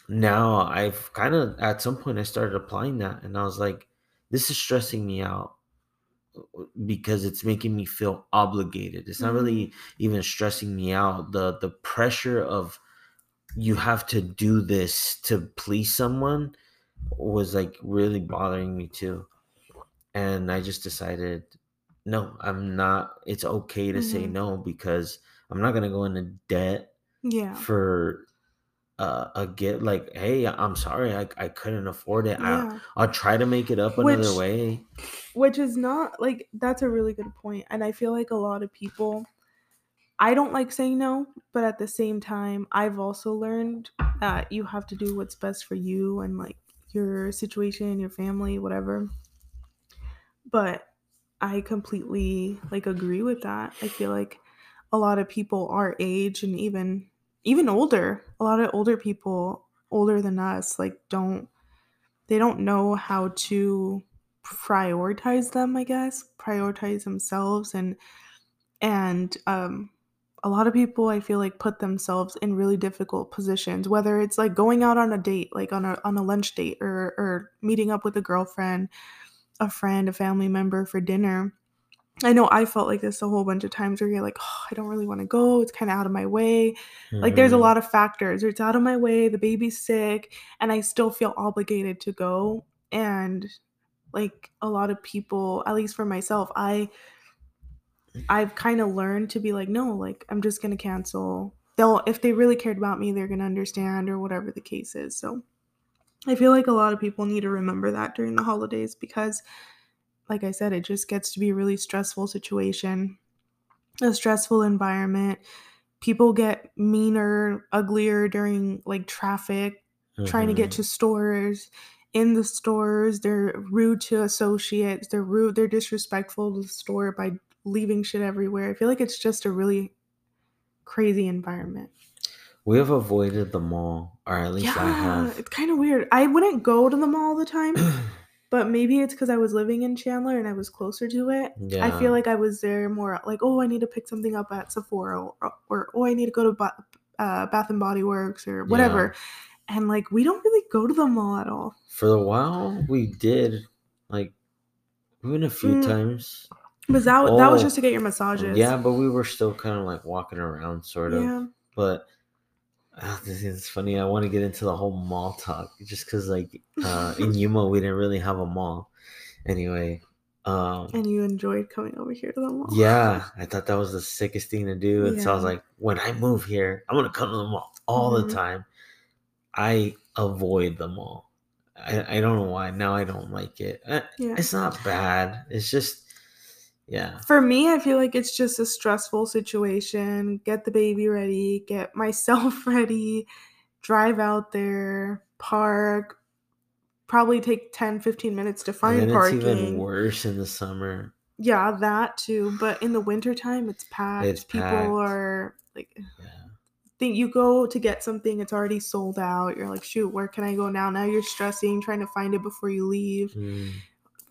now i've kind of at some point i started applying that and i was like this is stressing me out because it's making me feel obligated. It's not really even stressing me out. The the pressure of you have to do this to please someone was like really bothering me too. And I just decided no, I'm not it's okay to say Mhm. no because I'm not going to go into debt Yeah. for uh, a get like hey i'm sorry i, I couldn't afford it Yeah. I, i'll try to make it up another way Which is not like that's a really good point, and I feel like a lot of people I don't like saying no, but at the same time, I've also learned that you have to do what's best for you and like your situation, your family, whatever. But I completely like agree with that. I feel like a lot of people our age and even even older, a lot of older people older than us like don't they don't know how to prioritize them, I guess, prioritize themselves and and um a lot of people I feel like put themselves in really difficult positions, whether it's like going out on a date, like on a on a lunch date or or meeting up with a girlfriend, a friend, a family member for dinner. I know I felt like this a whole bunch of times where you're like, oh, I don't really want to go. It's kind of out of my way. Like there's a Mhm. lot of factors. It's out of my way. The baby's sick, and I still feel obligated to go. And like a lot of people, at least for myself, I I've kind of learned to be like, no, like I'm just gonna cancel. They'll if they really cared about me, they're gonna understand or whatever the case is. So I feel like a lot of people need to remember that during the holidays because, like I said, it just gets to be a really stressful situation, a stressful environment. People get meaner, uglier during like traffic, trying to get Mhm. to stores. In the stores, they're rude to associates. They're rude. They're disrespectful to the store by leaving shit everywhere. I feel like it's just a really crazy environment. We have avoided the mall, or at least I Yeah, have. it's kind of weird. I wouldn't go to the mall all the time, but maybe it's because I was living in Chandler and I was closer to it. I feel like I was there more like, oh, I need to pick something up at Sephora, or, or oh, I need to go to ba- uh, Bath and Body Works or whatever. And like, we don't really go to the mall at all. For a while, we did. Like, we went a few Mm, times. But that, that was Oh, just to get your massages. Yeah, but we were still kind of like walking around, sort of. Yeah. But uh, this is funny. I want to get into the whole mall talk just because, like, uh, in Yuma, we didn't really have a mall. Anyway, um, And you enjoyed coming over here to the mall. yeah, I thought that was the sickest thing to do. And so I was like, when I move here, I'm going to come to the mall all Mhm. the time. I avoid the mall. I, I don't know why. Now I don't like it. Uh, Yeah. It's not bad. It's just, yeah. For me, I feel like it's just a stressful situation. Get the baby ready, get myself ready, drive out there, park, probably take 10, 15 minutes to And find then parking. it's even worse in the summer. Yeah, that too. But in the wintertime, it's packed. It's People packed. are like, Yeah. think you go to get something, it's already sold out. You're like, shoot, where can I go now? Now you're stressing, trying to find it before you leave. Mm.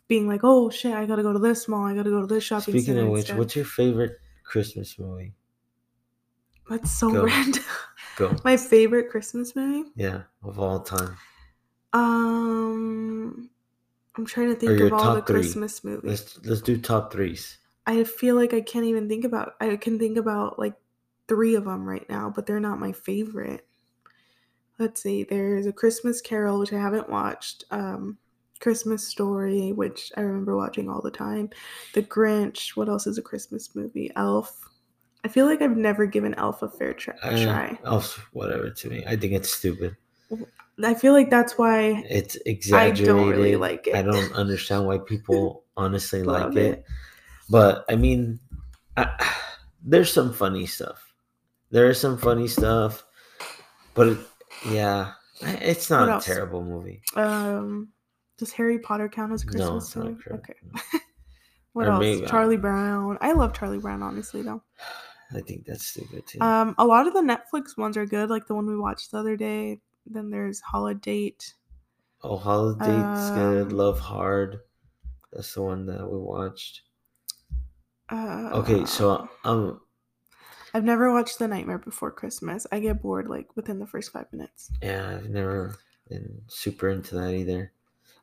Being like, oh shit, I gotta go to this mall, I gotta go to this shopping Speaking of which, what's your favorite Christmas movie? That's so Go. random. Go. My favorite Christmas movie? Yeah, of all time. Um, I'm trying to think of all the three. Christmas movies. Let's let's do top threes. I feel like I can't even think about. I can think about like three of them right now, but they're not my favorite. Let's see. There's a Christmas Carol, which I haven't watched. Um, Christmas Story, which I remember watching all the time. The Grinch. What else is a Christmas movie? Elf. I feel like I've never given Elf a fair try. Uh, try. oh, whatever to me. I think it's stupid. I feel like that's why It's exaggerated. I don't really like it. I don't understand why people honestly like it. it. But I mean, I, there's some funny stuff. There is some funny stuff, but it, yeah, it's What not a else? terrible movie. Um, does Harry Potter count as a No, Christmas it's not? Chris- Okay. What Or else? maybe- Charlie Brown. I love Charlie Brown, honestly, though. I think that's stupid too. Um, a lot of the Netflix ones are good, like the one we watched the other day. Then there's Holiday. oh, Holiday's good. um, Love Hard. That's the one that we watched. Uh, Okay, so um, I've never watched The Nightmare Before Christmas. I get bored like within the first five minutes. yeah, I've never been super into that either.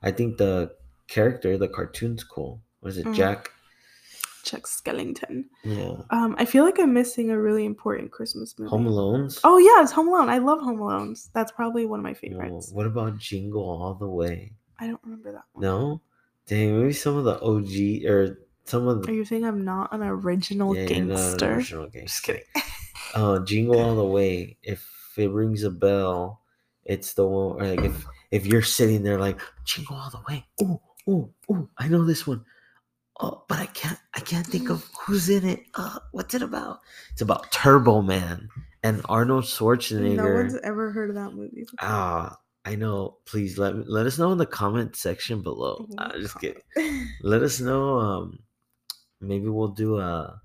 I think the character, the cartoon's cool. Was it Mm. Jack? Chuck Skellington. Yeah. Um, I feel like I'm missing a really important Christmas movie. Home Alone's. Oh yeah, it's Home Alone. I love Home Alone's. That's probably one of my favorites. what about Jingle All the Way? I don't remember that one. No, dang, maybe some of the OG or some of the. Are you saying I'm not an original yeah, not an gangster? Just gangster. kidding. Uh, Jingle All the Way. If it rings a bell, it's the one. Or like if if you're sitting there like Jingle All the Way. Oh, oh, oh! I know this one. Oh, but I can't. I can't think of who's in it. Uh, what's it about? It's about Turbo Man and Arnold Schwarzenegger. no one's ever heard of that movie. before. Ah, I know. Please let me, let us know in the comment section below. Oh, Uh, just kidding. Let us know. Um, maybe we'll do a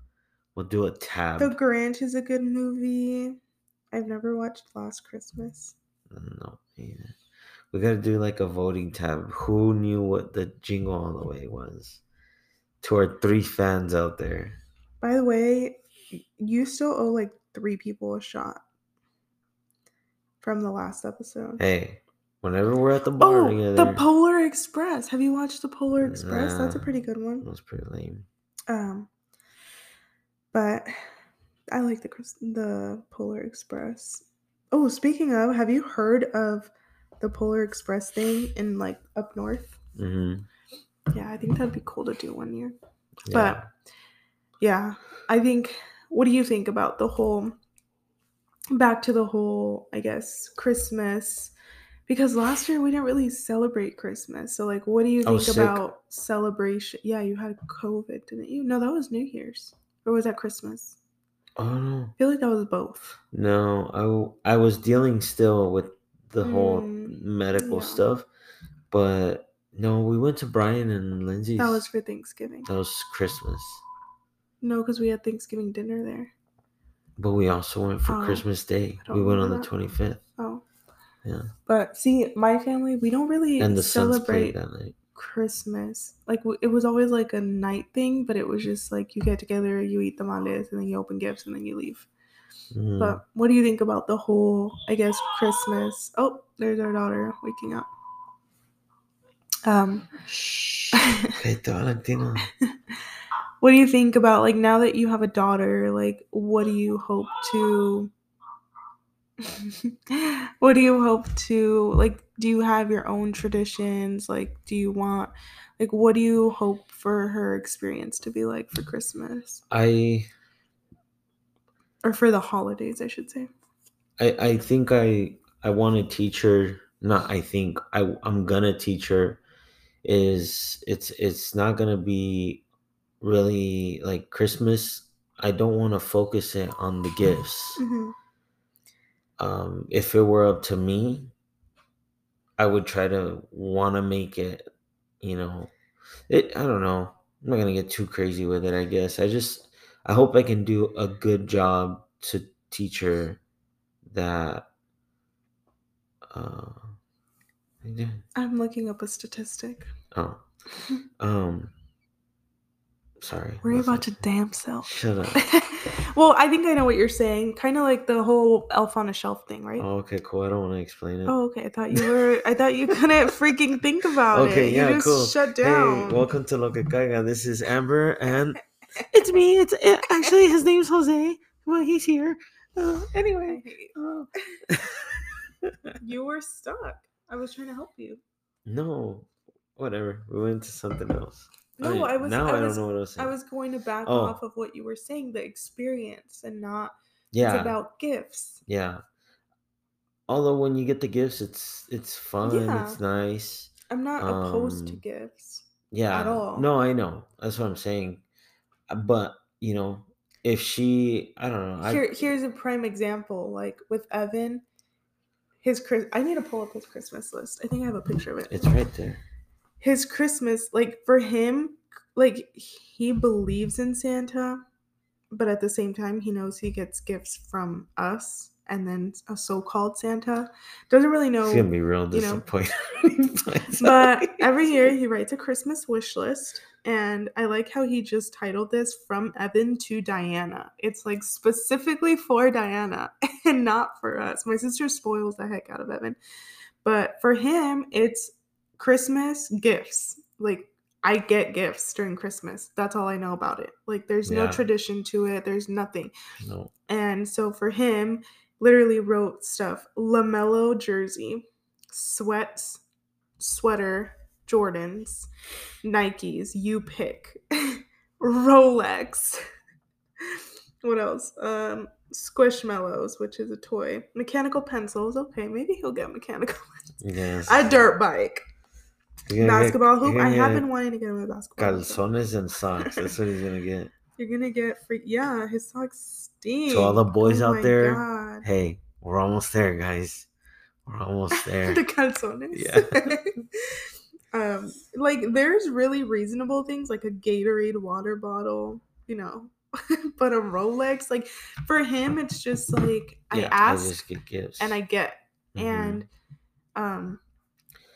We'll do a tab. The Grinch is a good movie. I've never watched Last Christmas. No, either. We gotta do like a voting tab. Who knew what the Jingle All the Way was? To our three fans out there. By the way, you still owe like three people a shot from the last episode. Hey, whenever we're at the bar Oh, together, the Polar Express. Have you watched the Polar Express? That's a pretty good that one. was pretty lame. Um, but I like the the Polar Express. Oh, speaking of, have you heard of the Polar Express thing in like up north? Mm-hmm. Yeah, I think that'd be cool to do one year. Yeah. But yeah, I think. What do you think about the whole? Back to the whole, I guess, Christmas. Because last year we didn't really celebrate Christmas. So, like, what do you think about celebration? Yeah, you had COVID, didn't you? No, that was New Year's. Or was that Christmas? Oh no, I feel like that was both. no, I, I was dealing still with the whole Mm, medical yeah. stuff, but no, we went to Brian and Lindsay's. That was for Thanksgiving. that was Christmas, No, because we had Thanksgiving dinner there. but we also went for Oh, Christmas Day. We went on the twenty fifth, Oh. Yeah. But see, my family, we don't really and the Suns celebrate played that night. Christmas. Like w- it was always like a night thing, but it was just like you get together, you eat the tamales, and then you open gifts, and then you leave. Mm. But what do you think about the whole, I guess, Christmas? Oh, there's our daughter waking up. Um, Shh. Okay, Valentina. what do you think about like now that you have a daughter? Like, what do you hope to? what do you hope to like? Do you have your own traditions? Like, do you want like what do you hope for her experience to be like for Christmas I or for the holidays? I should say. I I think I I want to teach her. Not I think I I'm gonna teach her. Is it's it's not gonna be really like Christmas. I don't want to focus it on the gifts. Mhm. Um, if it were up to me, I would try to want to make it. You know, it. I don't know. I'm not gonna get too crazy with it. I guess I just I hope I can do a good job to teach her that. Uh, yeah. I'm looking up a statistic. Oh. Um. Sorry. Worry what's about that? your damn self. Shut up. well, I think I know what you're saying. Kind of like the whole elf on a shelf thing, right? Oh, okay, cool. I don't want to explain it. Oh, okay. I thought you were. I thought you couldn't freaking think about okay, it. Okay, yeah, you just cool. shut down. Hey, welcome to Lo que Caiga. This is Amber, and It's me. It's it, actually his name's Jose. Well, he's here. Uh, anyway, uh, you were stuck. I was trying to help you. no, whatever. We went to something else. No, I was. now I, I, was. don't know what I was I was going to back Oh. off of what you were saying, the experience, and not. yeah, It's about gifts. yeah. Although when you get the gifts, it's it's fun. Yeah. It's nice. I'm not opposed to Um, gifts. Yeah. At all. No, I know. That's what I'm saying. Uh, But you know, if she, I don't know. I, Here, here's a prime example. Like with Evan, his Chris. I need to pull up his Christmas list. I think I have a picture of it. it's right there. His Christmas, like for him, like he believes in Santa, but at the same time, he knows he gets gifts from us and then a so-called Santa. Doesn't really know. He's gonna be real you know. disappointed. when he finds But every year he writes a Christmas wish list. And I like how he just titled this From Evan to Diana. It's like specifically for Diana and not for us. My sister spoils the heck out of Evan. But for him, it's Christmas gifts. Like, I get gifts during Christmas. That's all I know about it. Like, there's no tradition to it, there's nothing. no. And so for him, literally wrote stuff LaMelo jersey, sweats, sweater, Jordans, Nikes, you pick, Rolex. what else? Um, Squishmallows, which is a toy. Mechanical pencils. Okay, maybe he'll get mechanical. Yes. A dirt bike. You're gonna get- Basketball hoop. I have been wanting to get him a basketball. Calzones and socks. That's what he's gonna get. You're gonna get free. Yeah, his socks stink. To all the boys Oh out there, God. Hey, we're almost there, guys. We're almost there. the calzones. Yeah. um, like there's really reasonable things like a Gatorade water bottle. You know, but a Rolex. Like for him, it's just like I ask I just get gifts. and I get. Mhm. And um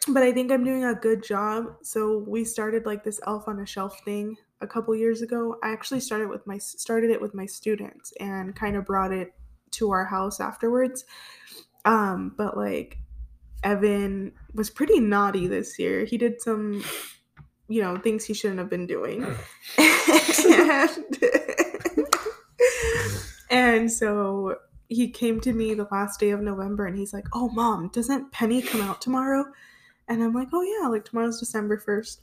but I think I'm doing a good job. So we started like this elf on a shelf thing a couple years ago. I actually started with my started it with my students and kind of brought it to our house afterwards. Um but like Evan was pretty naughty this year. He did some you know, things he shouldn't have been doing. and, and so he came to me the last day of November and he's like, Oh, mom, doesn't Penny come out tomorrow? And I'm like, Oh, yeah, like tomorrow's December 1st.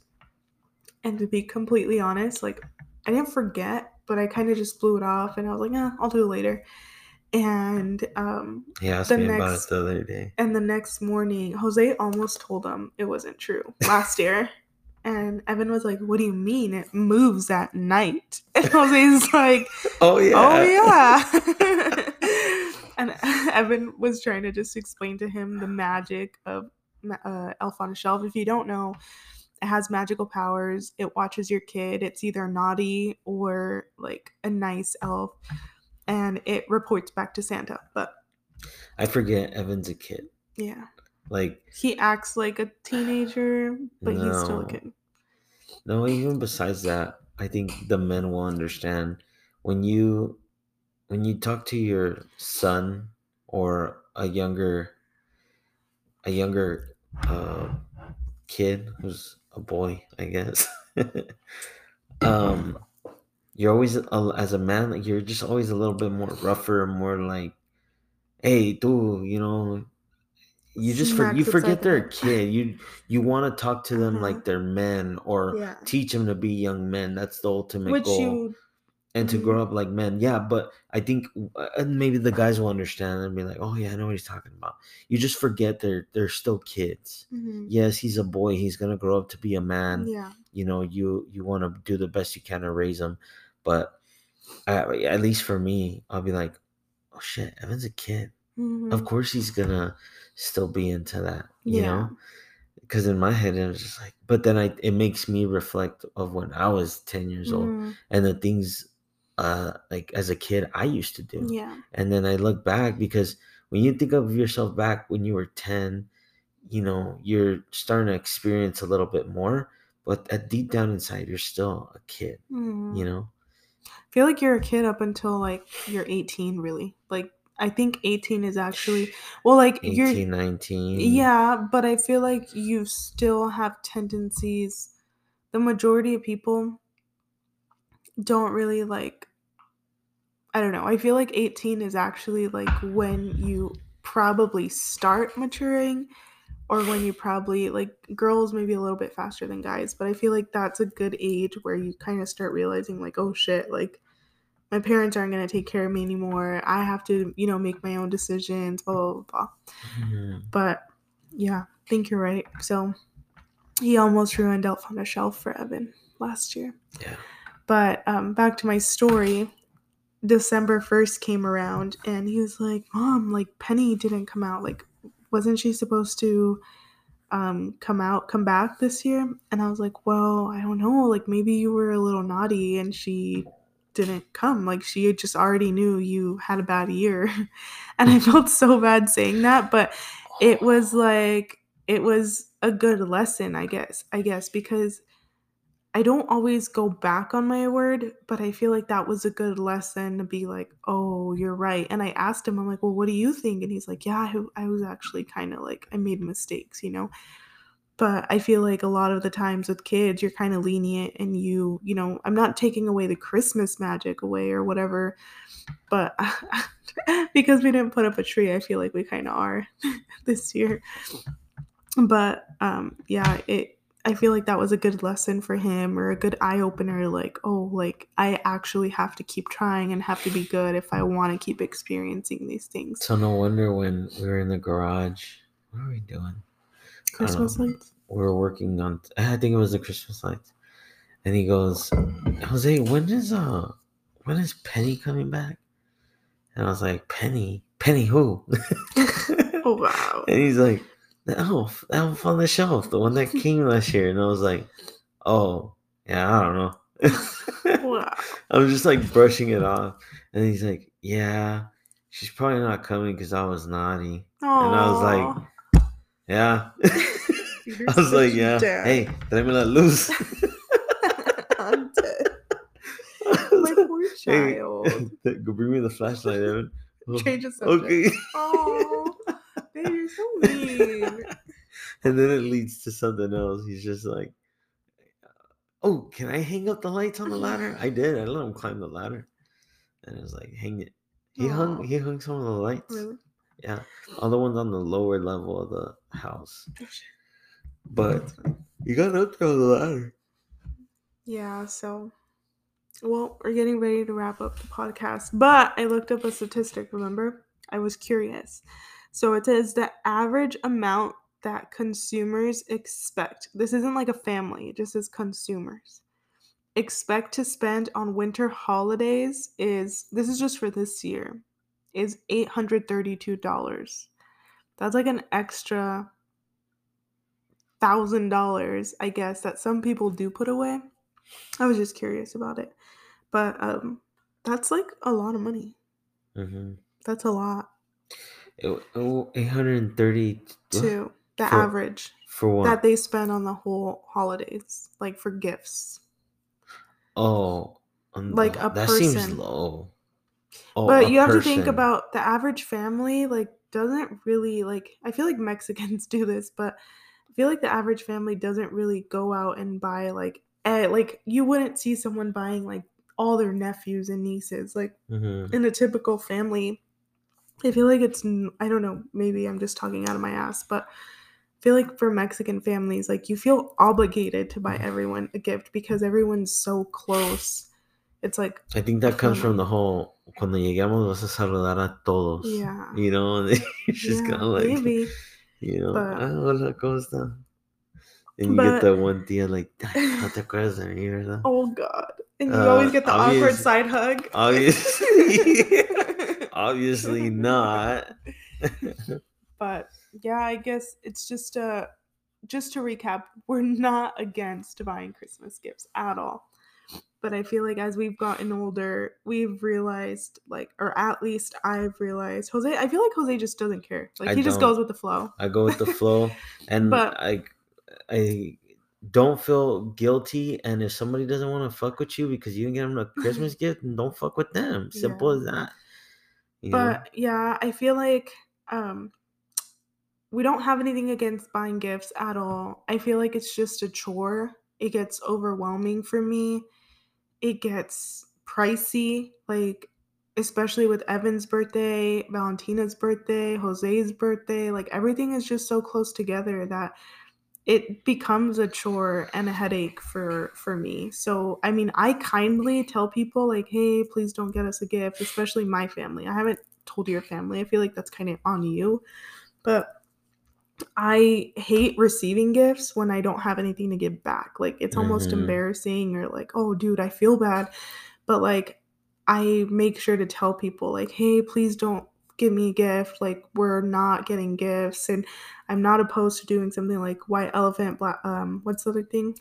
And to be completely honest, like, I didn't forget, but I kind of just blew it off and I was like, Yeah, I'll do it later. And um, He asked the me about it the other day. and the next morning, Jose almost told him it wasn't true last year. And Evan was like, What do you mean? It moves at night. And Jose's like, Oh yeah. Oh, yeah. and Evan was trying to just explain to him the magic of uh, Elf on a Shelf. If you don't know, it has magical powers. It watches your kid. It's either naughty or like a nice elf. And it reports back to Santa. But I forget Evan's a kid. yeah. Like He acts like a teenager, but he's still a kid. no, even besides that, I think the men will understand when you when you talk to your son or a younger a younger uh, kid who's a boy, I guess. um, you're always a- as a man, like, you're just always a little bit more rougher, more like, hey, dude, you know. You just for, you forget they're a kid. You you want to talk to them Uh-huh. like they're men or Yeah. teach them to be young men. That's the ultimate Which goal you, and to grow up like men. Yeah, but I think uh, and maybe the guys will understand and be like, "Oh yeah, I know what he's talking about." You just forget they're they're still kids. Mhm. Yes, he's a boy. He's gonna grow up to be a man. yeah. You know, you you want to do the best you can to raise him, but at least for me, I'll be like, "Oh shit, Evan's a kid. Of Mhm. course he's gonna still be into that." You Yeah. know, because in my head it was just like, but then I it makes me reflect of when I was ten years old Mhm. and the things uh like as a kid I used to do. Yeah. And then I look back because when you think of yourself back when you were 10, you know, you're starting to experience a little bit more, but at deep down inside you're still a kid, Mhm. you know? I feel like you're a kid up until like you're 18, really. Like I think 18 is actually well, like 18, you're 19. yeah, but I feel like you still have tendencies. The majority of people don't really like. I don't know. I feel like 18 is actually like when you probably start maturing or when you probably like girls maybe a little bit faster than guys, but I feel like that's a good age where you kind of start realizing like oh shit, like my parents aren't going to take care of me anymore. I have to, you know, make my own decisions, blah blah blah. blah. Mhm. But yeah, I think you're right. So he almost ruined Elf on a Shelf for Evan last year. Yeah. But um, back to my story. December 1st came around and he was like, Mom, like Penny didn't come out. Like, wasn't she supposed to um, come out, come back this year? And I was like, Well, I don't know. Like, maybe you were a little naughty and she didn't come. Like, she just already knew you had a bad year. and I felt so bad saying that. But it was like, it was a good lesson, I guess. I guess because I don't always go back on my word, but I feel like that was a good lesson to be like, oh, you're right. And I asked him, I'm like, well, what do you think? And he's like, yeah, I, I was actually kind of like, I made mistakes, you know? But I feel like a lot of the times with kids, you're kind of lenient and you, you know, I'm not taking away the Christmas magic away or whatever, but because we didn't put up a tree, I feel like we kind of are this year. But um, yeah, it, I feel like that was a good lesson for him or a good eye opener. Like, oh, like I actually have to keep trying and have to be good if I want to keep experiencing these things. So no wonder when we were in the garage, what are we doing? Christmas lights. we were working on I think it was the Christmas lights. And he goes, Jose, when is uh when is Penny coming back? And I was like, Penny? Penny who? Oh wow. And he's like, the elf, the elf on the shelf, the one that came last year. And I was like, Oh, yeah, I don't know. Wow. I'm just like brushing it off, and he's like, "Yeah, she's probably not coming because I was naughty." And I was like, "Yeah." I was like, "Yeah, dad. hey, tráeme la luz." I'm dead. My poor Hey, child. go bring me the flashlight, Evan. Change the subject. Okay. Oh, you're so mean. and then it leads to something else. He's just like, "Oh, can I hang up the lights on the ladder?" I did. I let him climb the ladder, and I was like, "Hang it." He hung. He hung some of the lights. Really? Yeah, all the ones on the lower level of the house. Oh, but you got up there on the ladder. Yeah, so well, we're getting ready to wrap up the podcast, but I looked up a statistic, remember? I was curious. So it says the average amount that consumers expect. This isn't like a family, it just says consumers. Expect to spend on winter holidays is this is just for this year is $832. That's like an extra thousand dollars, I guess, that some people do put away. I was just curious about it. But um that's like a lot of money. Mm-hmm. That's a lot oh, 830. The For- average for what? that they spend on the whole holidays, like for gifts. oh, on like a that seems person. low. Oh, but you have to think about the average family, like, doesn't really like I feel like Mexicans do this, but I feel like the average family doesn't really go out and buy like eh, like you wouldn't see someone buying like all their nephews and nieces. Like Mhm. in a typical family, I feel like it's I don't know, maybe I'm just talking out of my ass, but I feel like for Mexican families, like you feel obligated to buy everyone a gift because everyone's so close. It's like, I think that comes from the whole cuando lleguemos vas a saludar a todos. yeah, You know, and it's just yeah, kind of like, maybe. you know, but- ah, hola, ¿cómo está? And you But- get that one tía like, "Ay, no te acuerdas de mí, ¿verdad? Oh God! And you Uh, always get the awkward side hug. Obviously, obviously not. but yeah, I guess it's just a just to recap, we're not against buying Christmas gifts at all. But I feel like as we've gotten older, we've realized like or at least I've realized Jose I feel like Jose just doesn't care. Like I he just goes with the flow. I go with the flow, and But- I, I don't feel guilty. And if somebody doesn't want to fuck with you because you didn't get them a Christmas gift, don't fuck with them. Simple Yeah. as that. But yeah, I feel like um we don't have anything against buying gifts at all. I feel like it's just a chore. It gets overwhelming for me. It gets pricey, like especially with Evan's birthday, Valentina's birthday, Jose's birthday, like everything is just so close together that it becomes a chore and a headache for for me. So, I mean, I kindly tell people like, "Hey, please don't get us a gift," especially my family. I haven't told your family. I feel like that's kind of on you. But I hate receiving gifts when I don't have anything to give back. Like it's almost Mhm. embarrassing or like, "Oh, dude, I feel bad." But like I make sure to tell people like, "Hey, please don't give me a gift. Like we're not getting gifts and I'm not opposed to doing something like white elephant black um what's the other thing?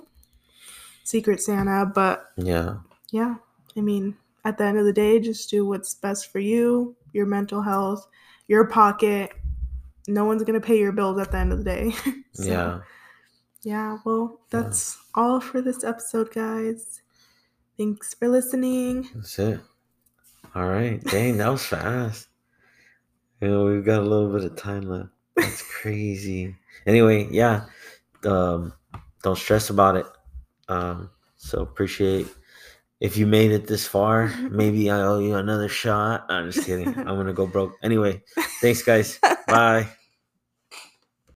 Secret Santa, but yeah, yeah, I mean, at the end of the day, just do what's best for you, your mental health, your pocket. No one's gonna pay your bills at the end of the day. So, yeah. Yeah, well, Yeah. that's all for this episode, guys. Thanks for listening. That's it. All right. Dang, that was fast. You know, we've got a little bit of time left. That's crazy. Anyway, yeah. Um, don't stress about it. Um, so appreciate if you made it this far. Maybe I owe you another shot. I'm just kidding. I'm gonna go broke. Anyway, thanks guys. Bye.